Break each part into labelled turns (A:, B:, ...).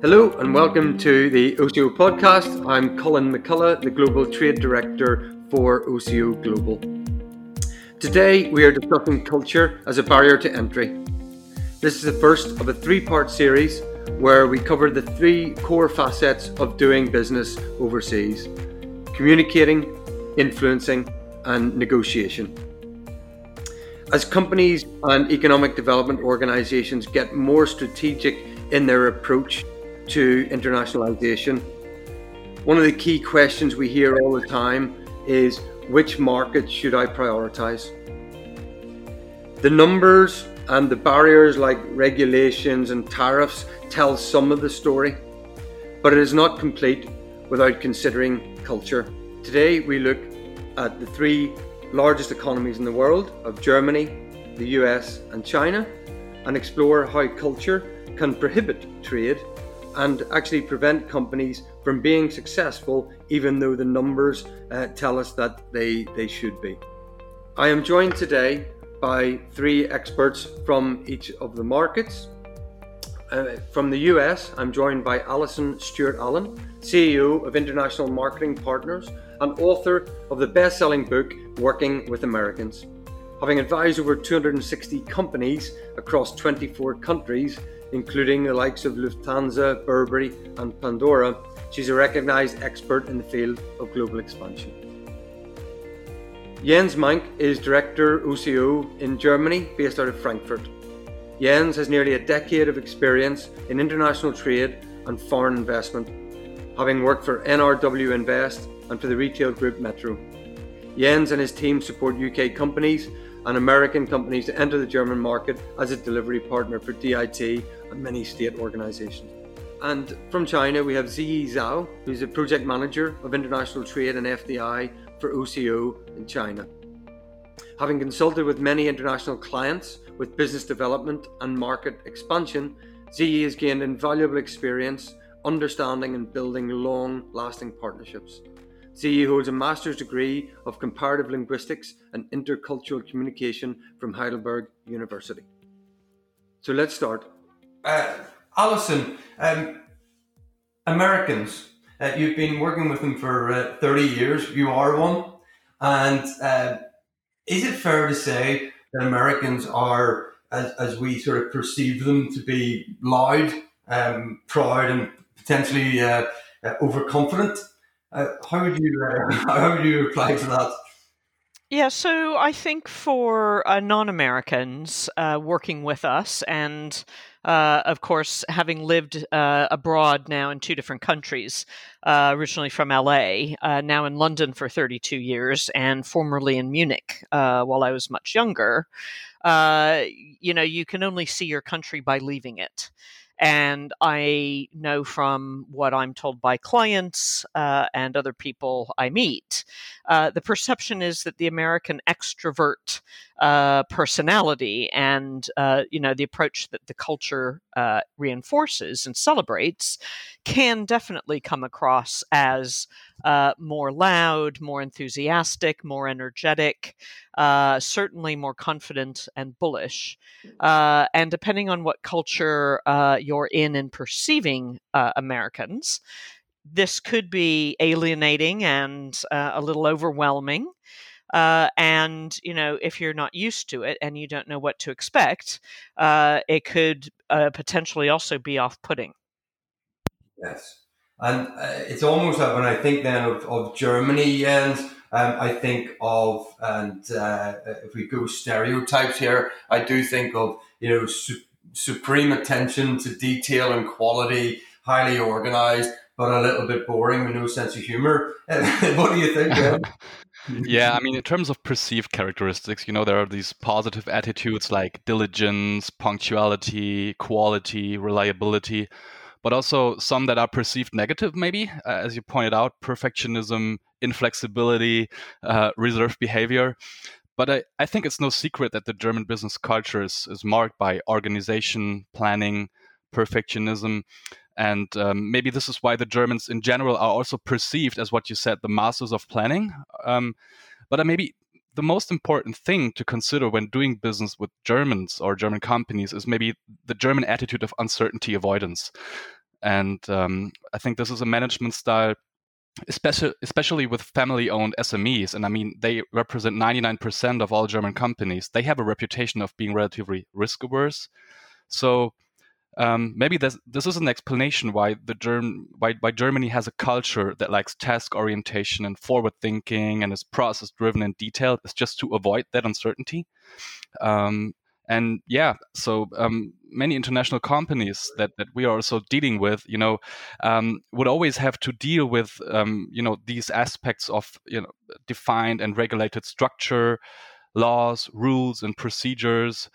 A: Hello and welcome to the OCO podcast. I'm Colin McCullough, the Global Trade Director for OCO Global. Today we are discussing culture as a barrier to entry. This is the first of a three part series where we cover the three core facets of doing business overseas communicating, influencing, and negotiation. As companies and economic development organizations get more strategic in their approach to internationalization. One of the key questions we hear all the time is which market should I prioritize? The numbers and the barriers like regulations and tariffs tell some of the story, but it is not complete without considering culture. Today we look at the three largest economies in the world of Germany, the US, and China and explore how culture can prohibit trade and actually prevent companies from being successful, even though the numbers uh, tell us that they, they should be. I am joined today by three experts from each of the markets. Uh, from the US, I'm joined by Allyson Stewart Allen, CEO of International Marketing Partners and author of the best selling book, Working with Americans. Having advised over 260 companies across 24 countries, including the likes of Lufthansa, Burberry, and Pandora, she's a recognized expert in the field of global expansion. Jens Mank is Director OCO in Germany, based out of Frankfurt. Jens has nearly a decade of experience in international trade and foreign investment, having worked for NRW Invest and for the retail group Metro. Jens and his team support UK companies and American companies to enter the German market as a delivery partner for DIT and many state organizations. And from China, we have Ziyi Zhao, who's a project manager of international trade and FDI for OCO in China. Having consulted with many international clients with business development and market expansion, Ziyi has gained invaluable experience understanding and building long lasting partnerships. Ziyi holds a master's degree of comparative linguistics and intercultural communication from Heidelberg University. So let's start. Uh, Allyson, um, Americans, uh, you've been working with them for uh, 30 years. You are one. And uh, is it fair to say that Americans are, as, as we sort of perceive them, to be loud, um, proud, and potentially uh, uh, overconfident? Uh, how would you uh, how would you reply to that?
B: Yeah, so I think for uh, non Americans uh, working with us, and uh, of course, having lived uh, abroad now in two different countries, originally from LA, now in London for 32 years, and formerly in Munich while I was much younger, you know, you can only see your country by leaving it. And I know from what I'm told by clients uh, and other people I meet, uh, the perception is that the American extrovert uh, personality and uh, you know the approach that the culture uh, reinforces and celebrates can definitely come across as uh, more loud, more enthusiastic, more energetic, uh, certainly more confident and bullish. Uh, and depending on what culture uh, you're in and perceiving uh, Americans, this could be alienating and uh, a little overwhelming. Uh, and you know if you're not used to it and you don't know what to expect uh, it could uh, potentially also be off-putting
A: yes and uh, it's almost like when I think then of, of Germany, and um, I think of, and uh, if we go stereotypes here, I do think of, you know, su- supreme attention to detail and quality, highly organized, but a little bit boring with no sense of humor. what do you think?
C: yeah, I mean, in terms of perceived characteristics, you know, there are these positive attitudes like diligence, punctuality, quality, reliability but also some that are perceived negative, maybe, uh, as you pointed out, perfectionism, inflexibility, uh, reserved behavior. But I, I think it's no secret that the German business culture is, is marked by organization, planning, perfectionism. And um, maybe this is why the Germans in general are also perceived as what you said, the masters of planning. Um, but uh, maybe the most important thing to consider when doing business with Germans or German companies is maybe the German attitude of uncertainty avoidance. And um, I think this is a management style especially especially with family owned SMEs and I mean they represent 99% of all German companies they have a reputation of being relatively risk averse so um, maybe this this is an explanation why the Germ why, why Germany has a culture that likes task orientation and forward thinking and is process driven and detailed. Is just to avoid that uncertainty. Um, and yeah so um, many international companies that, that we are also dealing with you know um, would always have to deal with um, you know these aspects of you know defined and regulated structure laws rules and procedures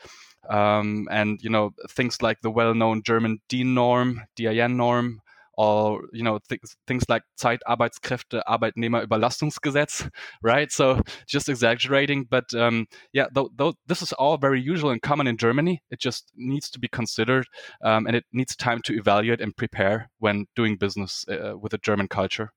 C: um, and you know things like the well-known german din norm din norm or you know th- things like Zeitarbeitskräfte Arbeitnehmerüberlassungsgesetz, right? So just exaggerating, but um, yeah, th- th- this is all very usual and common in Germany. It just needs to be considered, um, and it needs time to evaluate and prepare when doing business uh, with a German culture.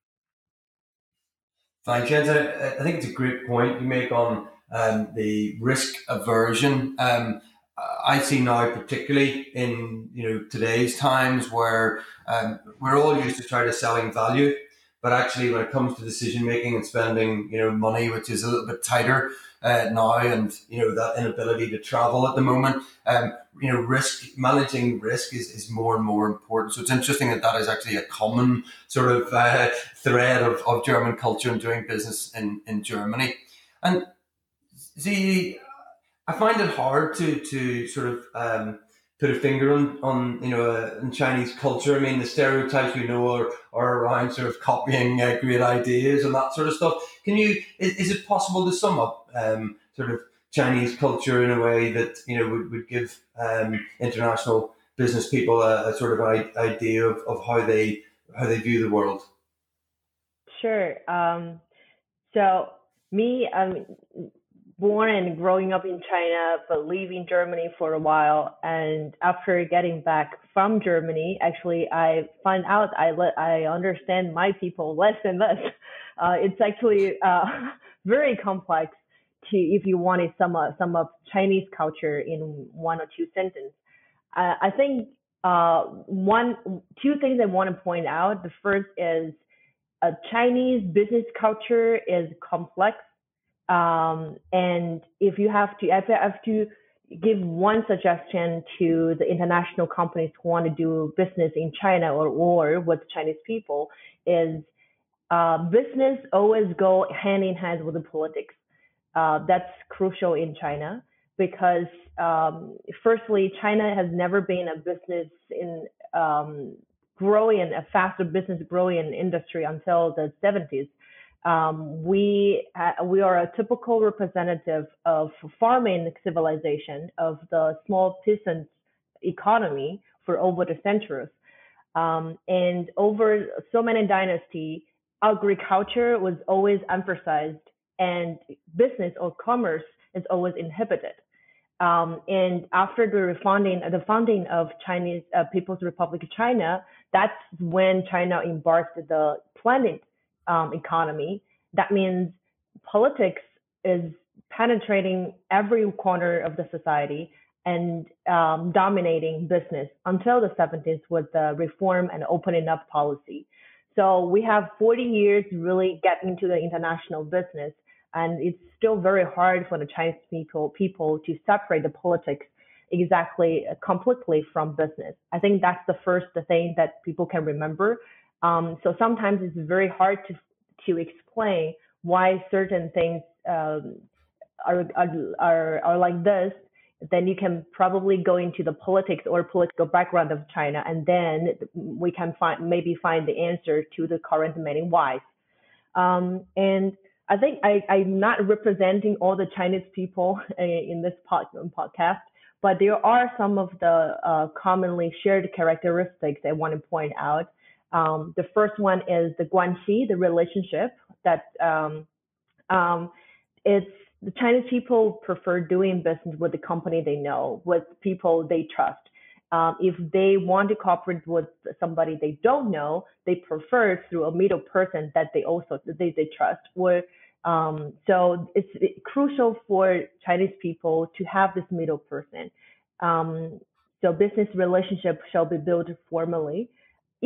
A: Thanks, Jens. I, I think it's a great point you make on um, the risk aversion. Um, I see now, particularly in you know today's times, where um, we're all used to trying to selling value, but actually, when it comes to decision making and spending, you know, money, which is a little bit tighter uh, now, and you know that inability to travel at the moment, um, you know, risk managing risk is, is more and more important. So it's interesting that that is actually a common sort of uh, thread of, of German culture and doing business in in Germany, and the I find it hard to to sort of um, put a finger on on you know uh, in Chinese culture. I mean, the stereotypes we know are, are around sort of copying uh, great ideas and that sort of stuff. Can you is, is it possible to sum up um, sort of Chinese culture in a way that you know would, would give um, international business people a, a sort of idea of, of how they how they view the world?
D: Sure. Um, so me, um, born and growing up in China, but leaving Germany for a while. And after getting back from Germany, actually, I find out I let I understand my people less and less. Uh, it's actually uh, very complex to if you wanted some uh, some of Chinese culture in one or two sentences. Uh, I think uh, one two things I want to point out. The first is a Chinese business culture is complex um, and if you have to, if I have to give one suggestion to the international companies who want to do business in China or, or with Chinese people is uh, business always go hand in hand with the politics. Uh, that's crucial in China because um, firstly, China has never been a business in um, growing a faster business growing industry until the 70s um, we uh, we are a typical representative of farming civilization of the small peasant economy for over the centuries. Um, and over so many dynasties, agriculture was always emphasized and business or commerce is always inhibited. Um, and after the founding, the founding of Chinese uh, People's Republic of China, that's when China embarked the planned um, economy. That means politics is penetrating every corner of the society and um, dominating business until the 70s with the reform and opening up policy. So we have 40 years really get into the international business, and it's still very hard for the Chinese people people to separate the politics exactly uh, completely from business. I think that's the first thing that people can remember. Um, so sometimes it's very hard to to explain why certain things um, are, are, are like this, then you can probably go into the politics or political background of China, and then we can find maybe find the answer to the current many whys. Um, and I think I, I'm not representing all the Chinese people in this pod, podcast, but there are some of the uh, commonly shared characteristics I want to point out. Um, the first one is the guanxi, the relationship that um, um, it's the Chinese people prefer doing business with the company they know, with people they trust. Um, if they want to cooperate with somebody they don't know, they prefer through a middle person that they also they, they trust. Or um, so it's crucial for Chinese people to have this middle person. Um, so business relationship shall be built formally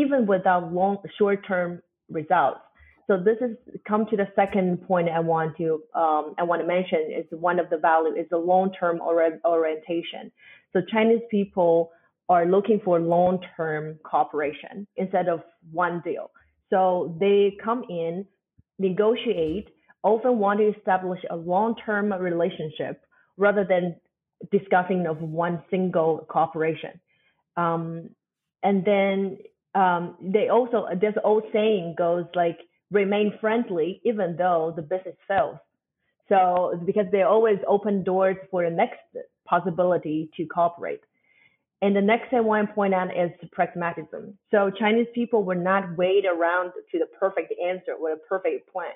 D: even without long short-term results. So this is come to the second point I want to um, I want to mention is one of the value is the long-term orientation. So Chinese people are looking for long-term cooperation instead of one deal. So they come in, negotiate, often want to establish a long-term relationship rather than discussing of one single cooperation. Um, and then um, they also this old saying goes like remain friendly even though the business fails. So because they always open doors for the next possibility to cooperate. And the next thing I want to point out is pragmatism. So Chinese people will not wait around to the perfect answer or a perfect plan.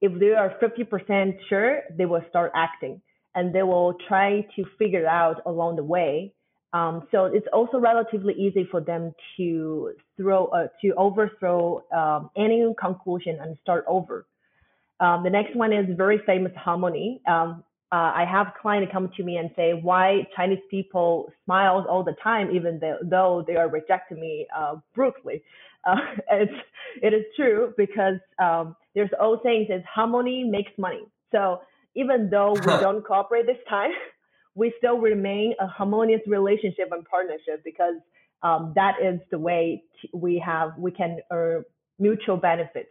D: If they are 50% sure, they will start acting and they will try to figure it out along the way. Um, so it's also relatively easy for them to throw uh, to overthrow um, any conclusion and start over. Um, the next one is very famous harmony. Um, uh, I have clients come to me and say why Chinese people smiles all the time, even though, though they are rejecting me uh, brutally. Uh, it's, it is true because um, there's old saying says harmony makes money. So even though we don't cooperate this time, we still remain a harmonious relationship and partnership because um, that is the way we have we can earn mutual benefits.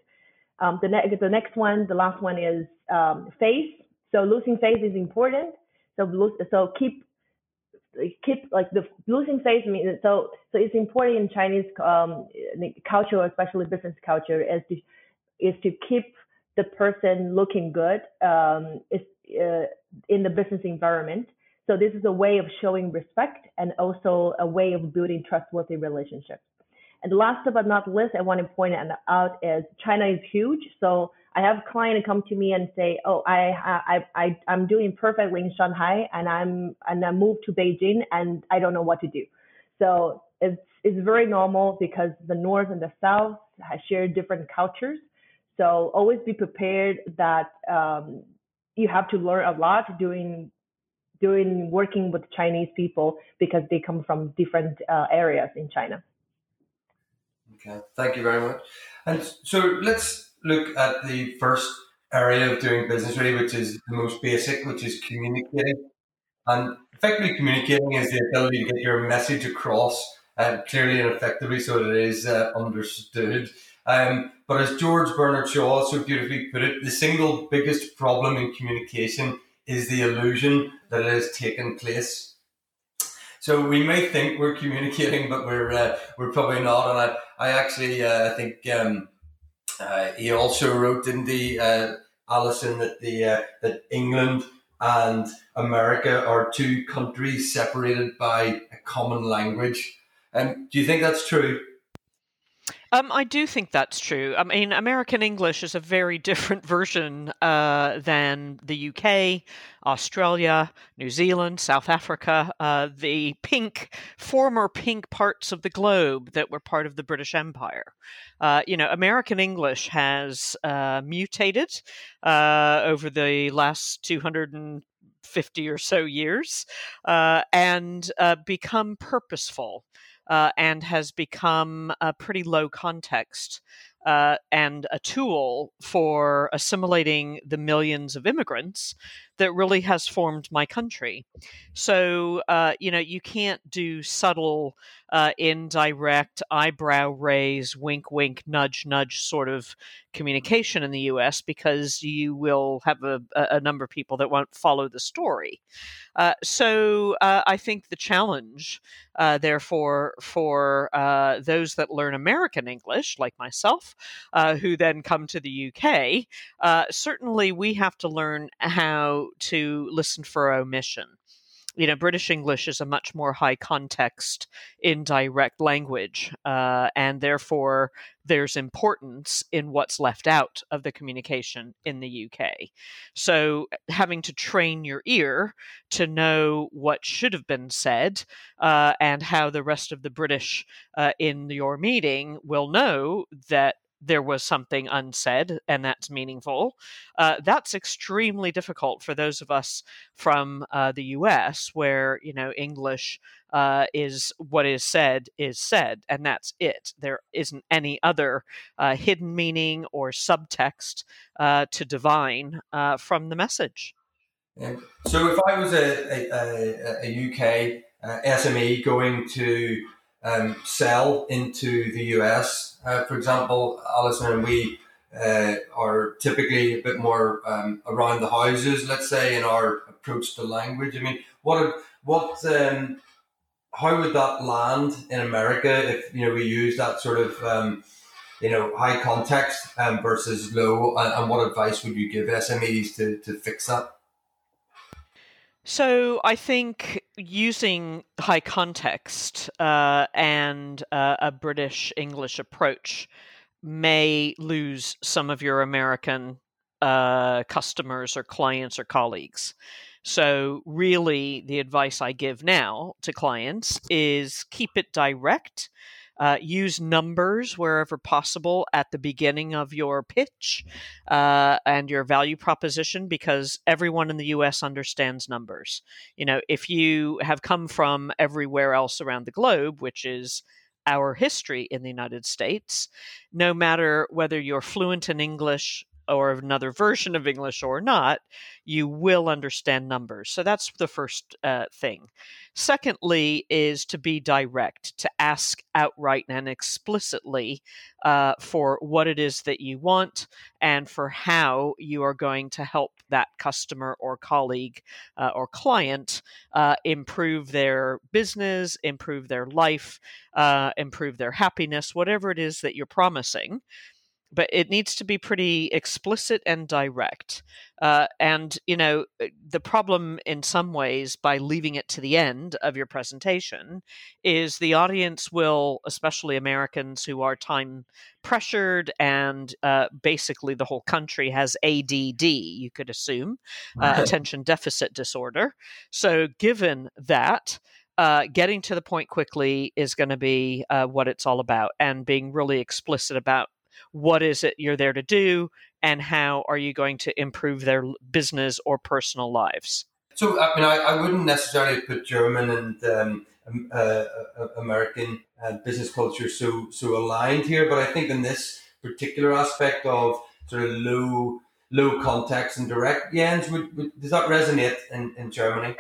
D: Um, the next the next one, the last one is um, face. So losing face is important. So lose, so keep keep like the losing face means so so it's important in Chinese um, culture, especially business culture, is to is to keep the person looking good um, is, uh, in the business environment. So this is a way of showing respect and also a way of building trustworthy relationships. And last but not least, I want to point out is China is huge. So I have clients come to me and say, "Oh, I, I, I, I'm doing perfectly in Shanghai, and I'm, and I moved to Beijing, and I don't know what to do." So it's, it's very normal because the North and the South share different cultures. So always be prepared that um, you have to learn a lot doing doing working with Chinese people because they come from different uh, areas in China.
A: Okay, thank you very much. And so let's look at the first area of doing business, really, which is the most basic, which is communicating. And effectively, communicating is the ability to get your message across uh, clearly and effectively so that it is uh, understood. Um, but as George Bernard Shaw so beautifully put it, the single biggest problem in communication is the illusion that it has taken place. So we may think we're communicating, but we're uh, we're probably not. And I, I actually uh, I think um, uh, he also wrote in the uh, Allyson that the uh, that England and America are two countries separated by a common language. And um, do you think that's true?
B: Um, I do think that's true. I mean, American English is a very different version uh, than the UK, Australia, New Zealand, South Africa, uh, the pink, former pink parts of the globe that were part of the British Empire. Uh, you know, American English has uh, mutated uh, over the last 250 or so years uh, and become purposeful uh, and has become a pretty low context uh, and a tool for assimilating the millions of immigrants that really has formed my country. So, uh, you know, you can't do subtle, uh, indirect, eyebrow raise, wink, wink, nudge, nudge sort of communication in the US because you will have a, a number of people that won't follow the story. Uh, so, uh, I think the challenge, uh, therefore, for uh, those that learn American English, like myself, who then come to the UK, certainly we have to learn how to listen for omission. You know, British English is a much more high context, indirect language, uh, and therefore there's importance in what's left out of the communication in the UK. So, having to train your ear to know what should have been said uh, and how the rest of the British uh, in your meeting will know that there was something unsaid and that's meaningful. Uh, that's extremely difficult for those of us from uh, the US, where, you know, English uh, is what is said is said, and that's it. There isn't any other uh, hidden meaning or subtext uh, to divine uh, from the message.
A: Yeah. So if I was a, a, a UK SME going to um, sell into the US. Uh, for example, Allyson and we uh, are typically a bit more um, around the houses, let's say, in our approach to language. I mean, what what um, how would that land in America if you know we use that sort of um, you know high context um, versus low, and, and what advice would you give SMEs to to fix that?
B: So I think using high context uh, and uh, a British English approach may lose some of your American uh, customers or clients or colleagues. So, really, the advice I give now to clients is keep it direct uh, use numbers wherever possible at the beginning of your pitch uh, and your value proposition because everyone in the US understands numbers. You know, if you have come from everywhere else around the globe, which is our history in the United States, no matter whether you're fluent in English or another version of English or not, you will understand numbers. So that's the first uh, thing. Secondly, is to be direct, to ask outright and explicitly uh, for what it is that you want and for how you are going to help that customer or colleague uh, or client uh, improve their business, improve their life, uh, improve their happiness, whatever it is that you're promising but it needs to be pretty explicit and direct. Uh, and, you know, uh, the problem in some ways by leaving it to the end of your presentation is the audience will, especially Americans who are time pressured and uh, basically the whole country has ADD, you could assume, uh, attention deficit disorder. So, given that, uh, getting to the point quickly is going to be uh, what it's all about and being really explicit about what is it you're there to do and how are you going to improve their business or personal lives?
A: So i mean i, I wouldn't necessarily put german and um, uh, american uh, business culture so so aligned here but i think in this particular aspect of sort of low low context and direct Jens, would, would, does that resonate in, in germany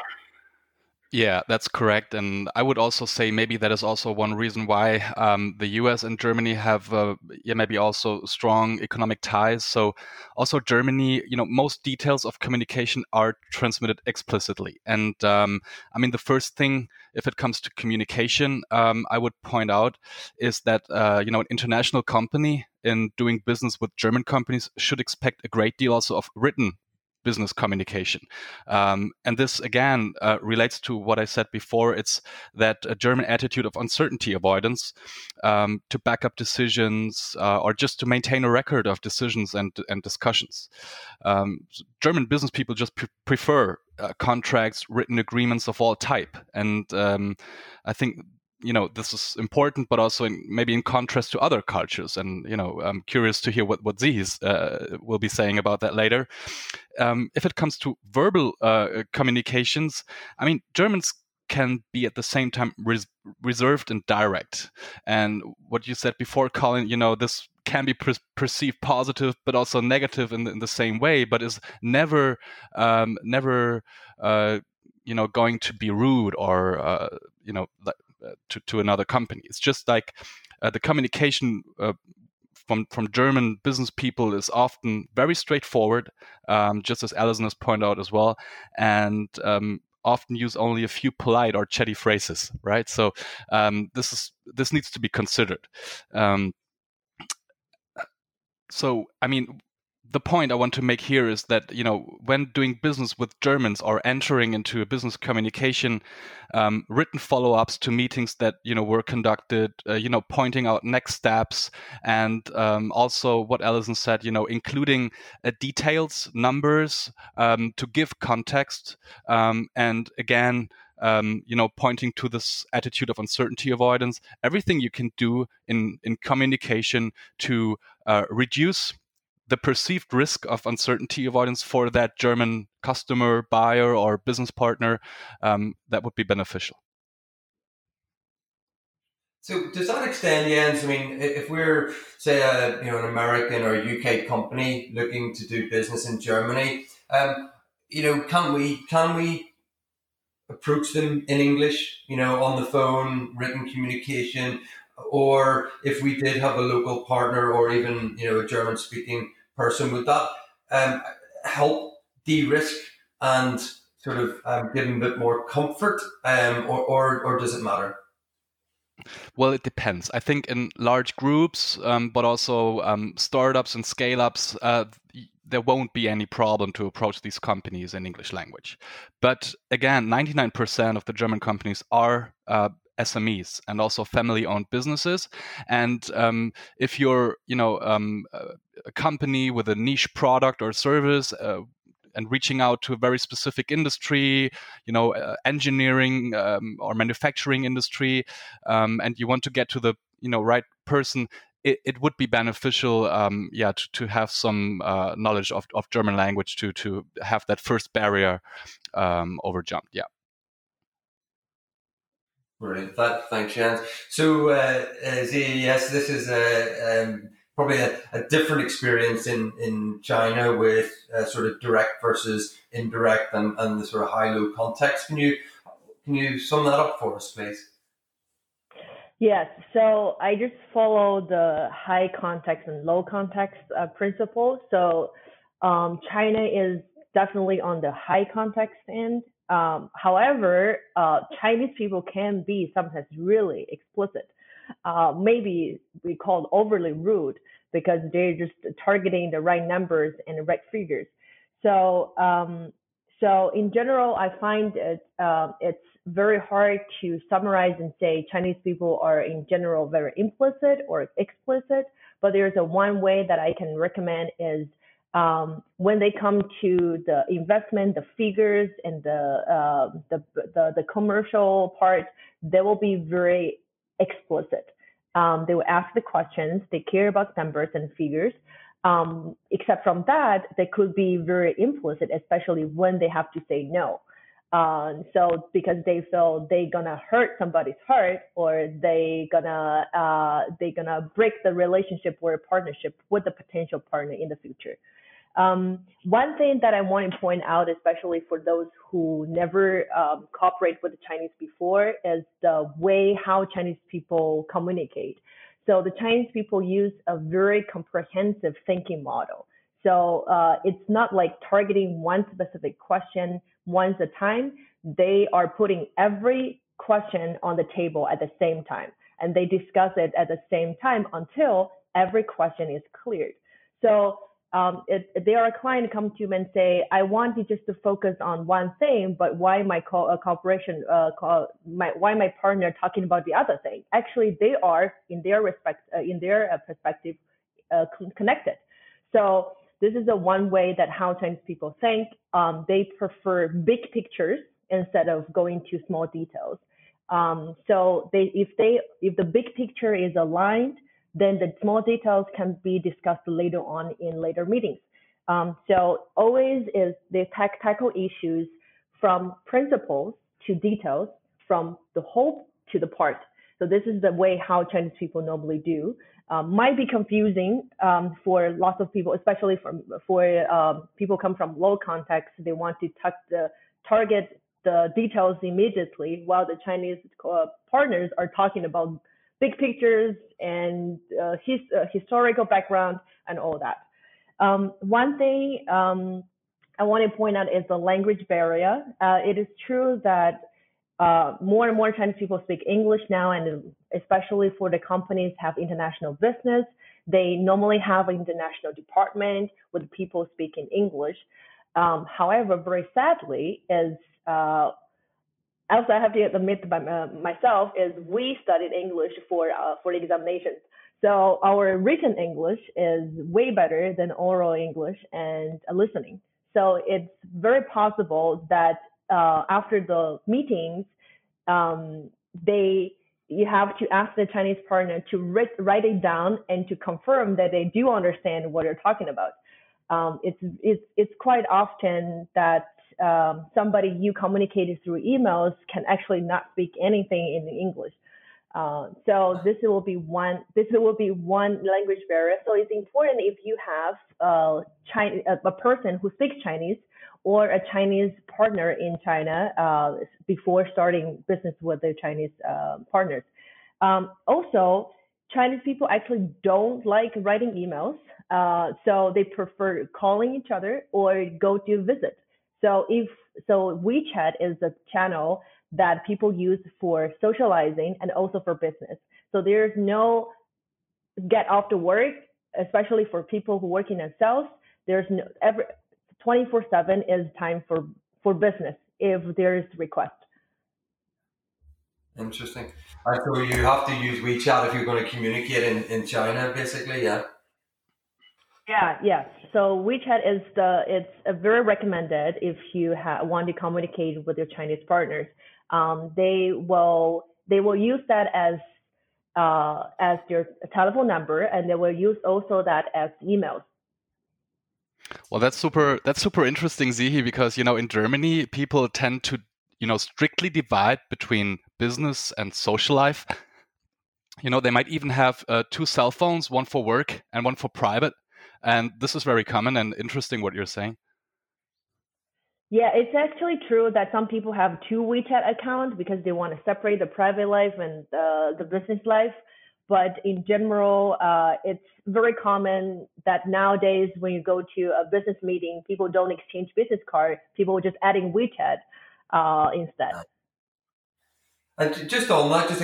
C: yeah, that's correct. And I would also say maybe that is also one reason why um, the US and Germany have, uh, yeah, maybe also strong economic ties. So also Germany, you know, most details of communication are transmitted explicitly. And um, I mean, the first thing, if it comes to communication, um, I would point out is that, uh, you know, an international company in doing business with German companies should expect a great deal also of written business communication. Um, and this again uh, relates to what I said before. It's that a German attitude of uncertainty avoidance um, to back up decisions uh, or just to maintain a record of decisions and, and discussions. Um, German business people just pre- prefer uh, contracts, written agreements of all type. And um, I think you know this is important, but also in, maybe in contrast to other cultures. And you know, I'm curious to hear what what Ziyi uh, will be saying about that later. Um, if it comes to verbal uh, communications, I mean, Germans can be at the same time res- reserved and direct. And what you said before, Colin, you know, this can be per- perceived positive, but also negative in, in, the same way, but is never, um, never, uh, you know, going to be rude or, uh, you know, to, to another company. It's just like uh, the communication uh, from from German business people is often very straightforward, um, just as Allyson has pointed out as well, and um, often use only a few polite or chatty phrases. Right. So um, this is this needs to be considered. Um, so I mean, the point I want to make here is that you know when doing business with Germans or entering into a business communication, um, written follow-ups to meetings that you know were conducted, uh, you know pointing out next steps, and um, also what Allyson said, you know including uh, details, numbers um, to give context, um, and again um, you know, pointing to this attitude of uncertainty avoidance. Everything you can do in in communication to uh, reduce the perceived risk of uncertainty avoidance for that German customer, buyer, or business partner, um, that would be beneficial.
A: So does that extend, Jens? I mean, if we're say a you know an American or UK company looking to do business in Germany, um, you know, can we can we approach them in English? You know, on the phone, written communication, or if we did have a local partner or even you know a German speaking person, would that um, help de-risk and sort of um, give them a bit more comfort, um, or, or or does it matter?
C: Well, it depends. I think in large groups, um, but also um, startups and scale ups, uh, there won't be any problem to approach these companies in English language. But again, 99% of the German companies are uh, SMEs and also family-owned businesses. And um, if you're, you know, um, a company with a niche product or service, uh, and reaching out to a very specific industry, you know, uh, engineering um, or manufacturing industry, um, and you want to get to the you know right person. It, it would be beneficial, um, yeah, to, to have some uh, knowledge of, of German language to to have that first barrier um, overjumped. Yeah.
A: Brilliant. That, thanks, Jens. So, uh, uh, yes, this is a um, probably a, a, different experience in, in China with uh, sort of direct versus indirect and, and the sort of high low context. Can you can you sum that up for us, please?
D: Yes. So I just follow the high context and low context uh, principle. So um, China is definitely on the high context end. Um, however, uh, Chinese people can be sometimes really explicit uh, maybe we call it overly rude because they're just targeting the right numbers and the right figures. So, um, so in general, I find it uh, it's very hard to summarize and say Chinese people are in general very implicit or explicit. But there's a one way that I can recommend is um, when they come to the investment, the figures, and the, uh, the, the the commercial part, they will be very explicit. Um, they will ask the questions. They care about numbers and figures. Um, except from that, they could be very implicit, especially when they have to say no. Um, so because they feel they gonna hurt somebody's heart or they gonna uh, they gonna break the relationship or partnership with the potential partner in the future. Um, one thing that I want to point out, especially for those who never um, cooperate with the Chinese before, is the way how Chinese people communicate. So the Chinese people use a very comprehensive thinking model. So uh, it's not like targeting one specific question once a time. They are putting every question on the table at the same time, and they discuss it at the same time until every question is cleared. So um, if, if they are client come to you and say, I want you just to focus on one thing, but why my co- uh, cooperation, uh, co- my, why my partner talking about the other thing? Actually, they are in their respect, uh, in their uh, perspective, uh, connected. So this is the one way that how Chinese people think. Um, they prefer big pictures instead of going to small details. Um, so they, if they, if the big picture is aligned, then the small details can be discussed later on in later meetings. Um, so always is they tackle issues from principles to details, from the whole to the part. So this is the way how Chinese people normally do. Um, might be confusing um, for lots of people, especially for for um, people come from low context. They want to the, target the details immediately, while the Chinese uh, partners are talking about big pictures and uh, his uh, historical background and all that. Um, one thing um, I want to point out is the language barrier. Uh, it is true that uh, more and more Chinese people speak English now, and especially for the companies have international business, they normally have an international department with people speaking English. Um, however, very sadly, is uh, also I have to admit by uh, myself is we studied English for uh, for examinations. So our written English is way better than oral English and listening. So it's very possible that uh, after the meetings, um, they you have to ask the Chinese partner to write, write it down and to confirm that they do understand what you're talking about. Um, it's, it's, it's quite often that um, somebody you communicated through emails can actually not speak anything in English. Uh, so this will be one this will be one language barrier. So it's important if you have uh, China, a person who speaks Chinese or a Chinese partner in China uh, before starting business with their Chinese uh, partners. Um, also, Chinese people actually don't like writing emails, uh, so they prefer calling each other or go to visit. So if so, WeChat is a channel that people use for socializing and also for business. So there's no get off the work, especially for people who work in sales. There's no every 24 7 is time for, for business if there is request.
A: Interesting. So you have to use WeChat if you're going to communicate in, in China, basically, yeah?
D: Yeah, yeah. So WeChat is the it's a very recommended if you ha- want to communicate with your Chinese partners. Um, they will they will use that as uh, as their telephone number, and they will use also that as emails.
C: Well, that's super. That's super interesting, Ziyi, because you know in Germany people tend to you know strictly divide between business and social life. You know, they might even have uh, two cell phones, one for work and one for private, and this is very common and interesting what you're saying.
D: Yeah, it's actually true that some people have two WeChat accounts because they want to separate the private life and uh, the business life. But in general, uh, it's very common that nowadays when you go to a business meeting, people don't exchange business cards. People are just adding WeChat uh, instead.
A: And just on that, just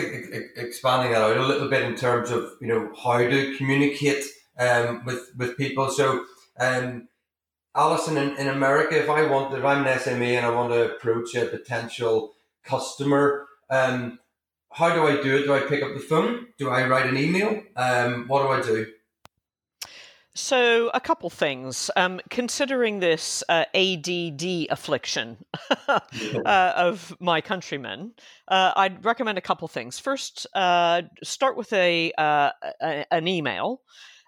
A: expanding that out a little bit in terms of you know how to communicate um, with with people. So, um, Allyson, in, in America, if I want, if I'm an SME and I want to approach a potential customer, um, how do I do it? Do I pick up the phone? Do I write an email? Um, what do I do?
B: So, a couple things. Um, considering this uh, ADD affliction uh, of my countrymen, uh, I'd recommend a couple things. First, uh, start with a, uh, a an email.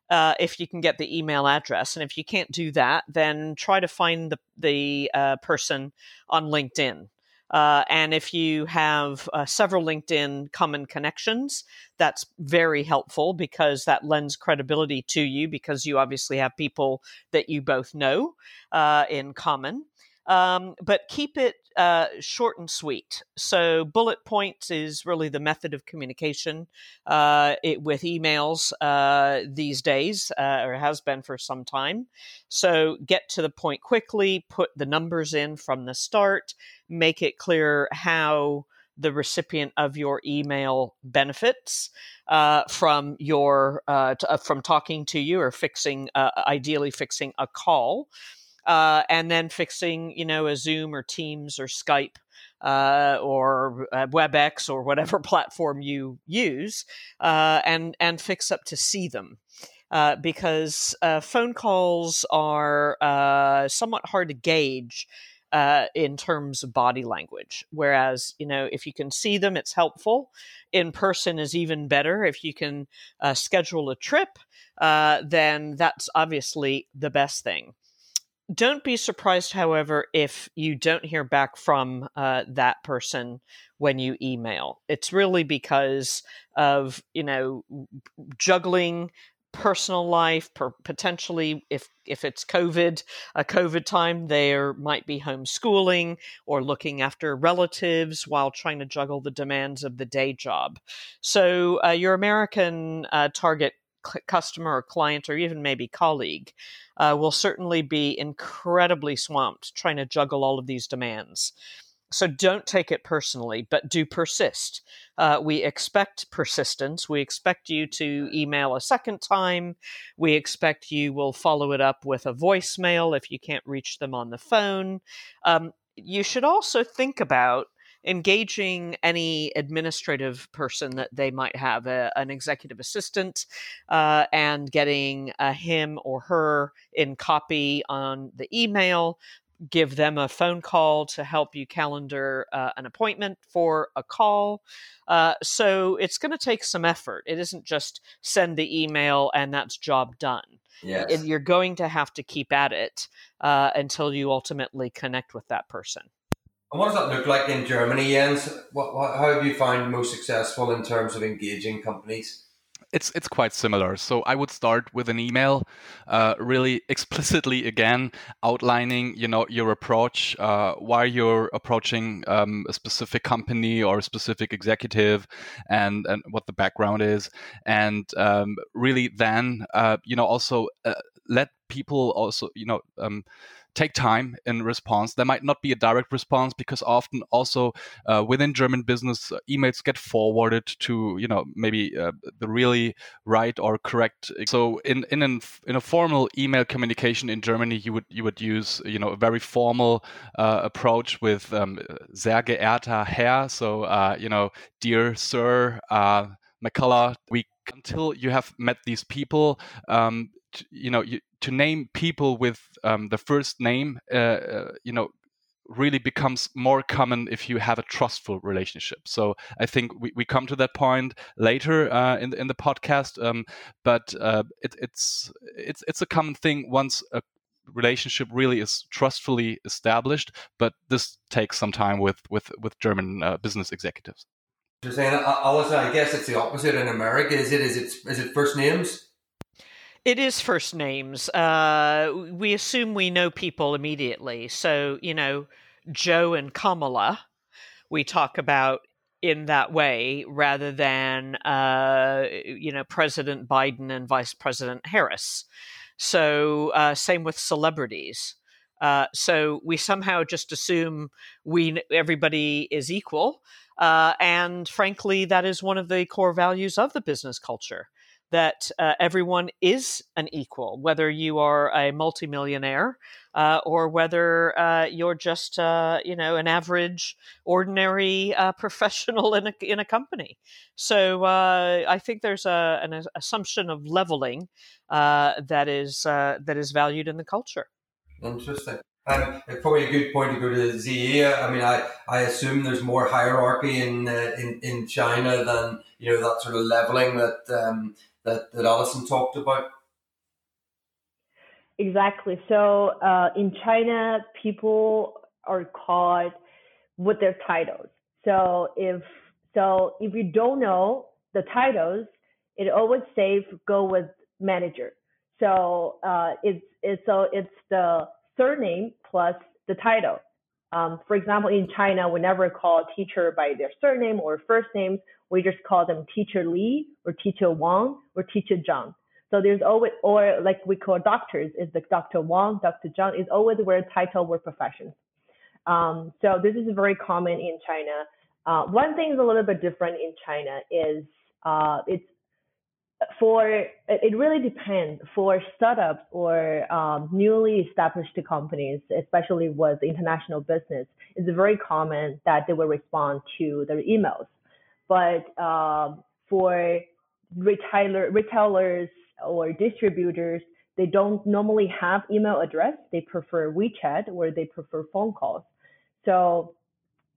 B: Uh, if you can get the email address, and if you can't do that, then try to find the the person on LinkedIn. Uh, and if you have uh, several LinkedIn common connections, that's very helpful because that lends credibility to you because you obviously have people that you both know uh, in common. Um, but keep it uh, short and sweet. So, bullet points is really the method of communication uh, it, with emails uh, these days, uh, or has been for some time. So, get to the point quickly, put the numbers in from the start, make it clear how the recipient of your email benefits uh, from your uh, t- uh, from talking to you or fixing uh, ideally fixing a call uh, and then fixing, you know, a Zoom or Teams or Skype uh, or uh, WebEx or whatever platform you use, uh, and and fix up to see them. Uh, because uh, phone calls are somewhat hard to gauge in terms of body language. Whereas, you know, if you can see them, it's helpful. In person is even better. If you can schedule a trip, then that's obviously the best thing. Don't be surprised, however, if you don't hear back from uh, that person when you email. It's really because of, you know, juggling personal life per, potentially if if it's covid a covid time there might be homeschooling or looking after relatives while trying to juggle the demands of the day job so uh, your american uh, target customer or client or even maybe colleague uh, will certainly be incredibly swamped trying to juggle all of these demands. So don't take it personally, but do persist. Uh, we expect persistence. We expect you to email a second time. We expect you will follow it up with a voicemail if you can't reach them on the phone. Um, you should also think about engaging any administrative person that they might have, a, an executive assistant, uh, and getting uh, him or her in copy on the email give them a phone call to help you calendar uh, an appointment for a call. Uh, so it's going to take some effort. It isn't just send the email and that's job done.
A: Yes.
B: You're going to have to keep at it uh, until you ultimately connect with that person.
A: And what does that look like in Germany, Jens? What, what, how have you found most successful in terms of engaging companies?
C: it's it's quite similar. So I would start with an email, uh, really explicitly again outlining you know your approach, uh, why you're approaching um, a specific company or a specific executive, and and what the background is, and um, really then uh, you know also uh, let people also you know. Um, take time in response. There might not be a direct response because often also uh, within German business, uh, emails get forwarded to you know maybe uh, the really right or correct. So in in an, in a formal email communication in Germany, you would you would use you know a very formal uh, approach with um, sehr geehrter Herr, so uh, you know dear sir. Uh, McCullough, we until you have met these people, um, you know, you, to name people with um, the first name, uh, uh, you know, really becomes more common if you have a trustful relationship. So I think we, we come to that point later uh, in in the podcast, um, but uh, it, it's it's it's a common thing once a relationship really is trustfully established. But this takes some time with with with German uh, business executives.
A: You're saying, Allyson, I guess it's the opposite in America. Is it? Is it? Is it first names?
B: It is first names. Uh, we assume we know people immediately. So, you know, Joe and Kamala, we talk about in that way rather than, uh, you know, President Biden and Vice President Harris. So, uh, same with celebrities. Uh, so we somehow just assume we everybody is equal, uh, and frankly, that is one of the core values of the business culture that uh, everyone is an equal, whether you are a multimillionaire uh, or whether uh, you're just, uh, you know, an average, ordinary uh, professional in a in a company. So uh, I think there's a, an assumption of leveling that is that is valued in the culture.
A: Interesting. Um, probably a good point to go to Ziyi. I mean, I, I assume there's more hierarchy in, in in China than you know that sort of leveling that um, that, that Allyson talked about?
D: Exactly. So uh, in China, people are called with their titles. So if so, if you don't know the titles, it always safe go with manager. So uh, it's it's so it's the surname plus the title. Um, for example, in China, we never call a teacher by their surname or first names. We just call them teacher Li or teacher Wang or teacher Zhang. So there's always, or like we call doctors, is the Dr. Wang, Dr. Zhang is always where title or profession. Um, so this is very common in China. Uh, one thing is a little bit different in China is uh, it's for it really depends for startups or um, newly established companies, especially with international business. It's very common that they will respond to their emails. But um, for retailer, retailers or distributors, they don't normally have email address. They prefer WeChat or they prefer phone calls. So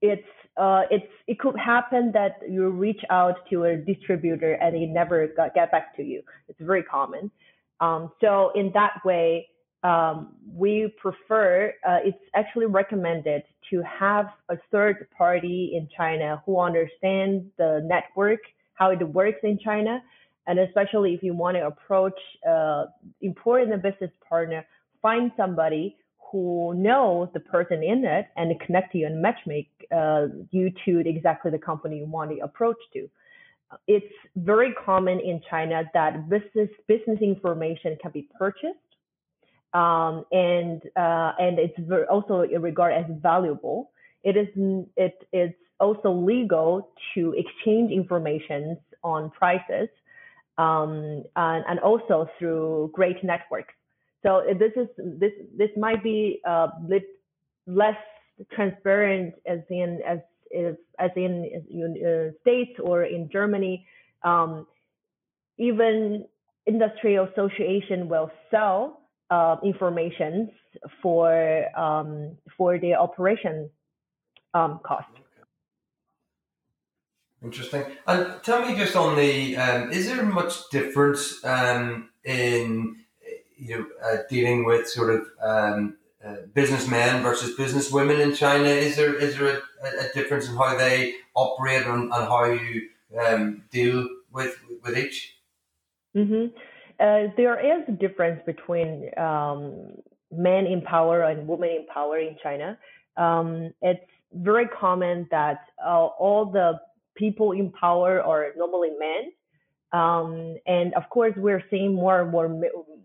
D: it's uh, it's it could happen that you reach out to a distributor and they never got, get back to you. It's very common. Um, so in that way, um, we prefer, uh, it's actually recommended to have a third party in China who understands the network, how it works in China. And especially if you want to approach uh, important business partner, find somebody who knows the person in it and connect you and matchmake uh, you to exactly the company you want to approach to. It's very common in China that business business information can be purchased um, and uh, and it's also regarded as valuable. It is it it's also legal to exchange information on prices, um, and, and also through great networks. So this is this this might be a bit less transparent as in as as in uh, states or in Germany. Um, even industry association will sell uh, information for um, for the operation um, cost.
A: Interesting. And tell me just on the, um, is there much difference um, in you know uh, dealing with sort of um, uh, businessmen versus businesswomen in China? Is there is there a, a difference in how they operate and, and how you um, deal with with each?
D: Mm-hmm. Uh, there is a difference between um, men in power and women in power in China. Um, it's very common that uh, all the people in power are normally men. Um, and of course, we're seeing more and more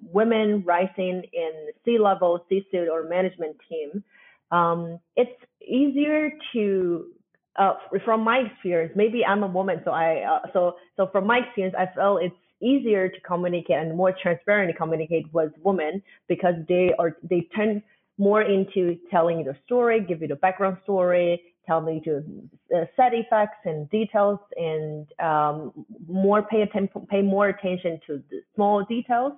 D: women rising in C-level, C-suite, or management team. Um, it's easier to, uh, from my experience, maybe I'm a woman, so I, uh, so so from my experience, I feel it's easier to communicate and more transparent to communicate with women because they are they tend more into telling the story, give you the background story, tell me to uh, set effects and details, and um, more pay attention, pay more attention to the small details.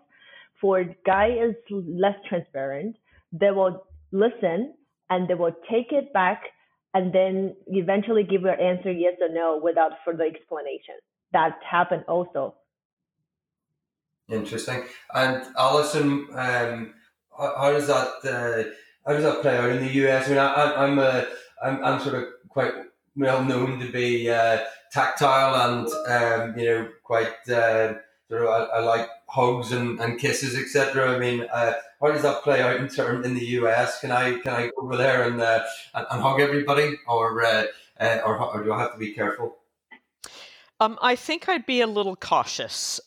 D: For guy is less transparent. They will listen and they will take it back and then eventually give your answer yes or no without further explanation. That happened also.
A: Interesting. And Allyson, um, how does that uh, how does that play out in the US? I mean, I, am a I'm, I'm sort of quite well known to be uh, tactile and um, you know quite uh, sort of I, I, like hugs and, and kisses etc. I mean, uh, how does that play out in term in the US? Can I can I go over there and uh, and, and, hug everybody, or uh, uh, or, or do I have to be careful?
B: Um, I think I'd be a little cautious.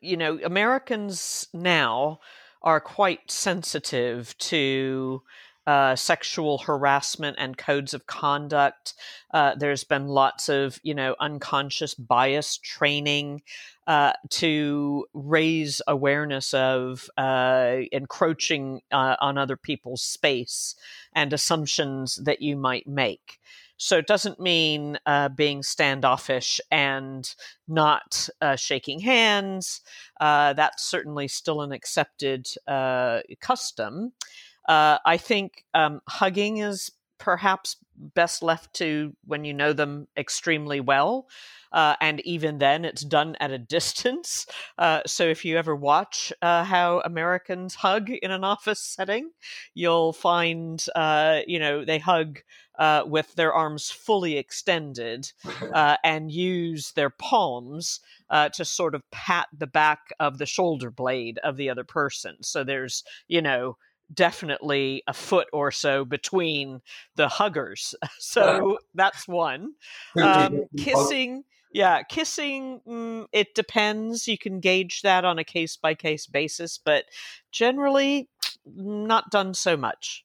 B: you know, Americans now are quite sensitive to uh, sexual harassment and codes of conduct. Uh, there's been lots of, you know, unconscious bias training uh, to raise awareness of uh, encroaching uh, on other people's space and assumptions that you might make. So it doesn't mean uh, being standoffish and not uh, shaking hands. Uh, that's certainly still an accepted uh, custom. Uh, I think um, hugging is perhaps best left to when you know them extremely well. Uh, and even then, it's done at a distance. Uh, so if you ever watch uh, how Americans hug in an office setting, you'll find, uh, you know, they hug uh, with their arms fully extended uh, and use their palms to sort of pat the back of the shoulder blade of the other person. So there's, you know, definitely a foot or so between the huggers. So that's one. Um, kissing, yeah, kissing, mm, it depends. You can gauge that on a case by case basis, but generally not done so much.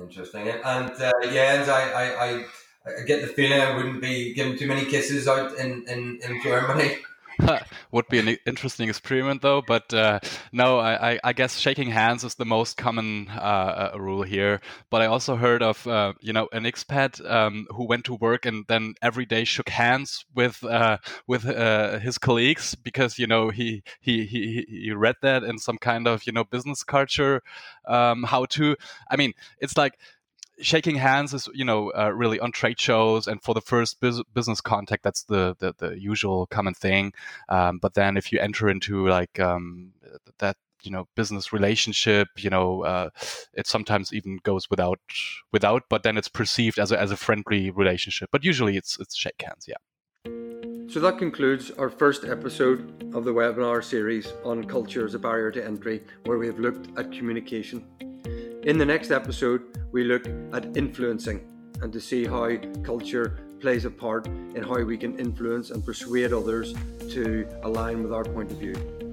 A: Interesting. And uh, yeah, I, I, I, I get the feeling I wouldn't be giving too many kisses out in, in, in Germany.
C: Would be an interesting experiment, though. But uh, no, I, I, guess shaking hands is the most common uh, uh, rule here. But I also heard of uh, you know an expat um, who went to work and then every day shook hands with uh, with uh, his colleagues because you know he, he he he read that in some kind of you know business culture um, how to. I mean, it's like shaking hands is you know uh, really on trade shows and for the first bus- business contact that's the, the, the usual common thing. Um, but then if you enter into like um, that you know business relationship you know uh, it sometimes even goes without without but then it's perceived as a, as a friendly relationship. But usually it's it's shake hands yeah.
A: So that concludes our first episode of the webinar series on culture as a barrier to entry where we have looked at communication in the next episode, we look at influencing and to see how culture plays a part in how we can influence and persuade others to align with our point of view.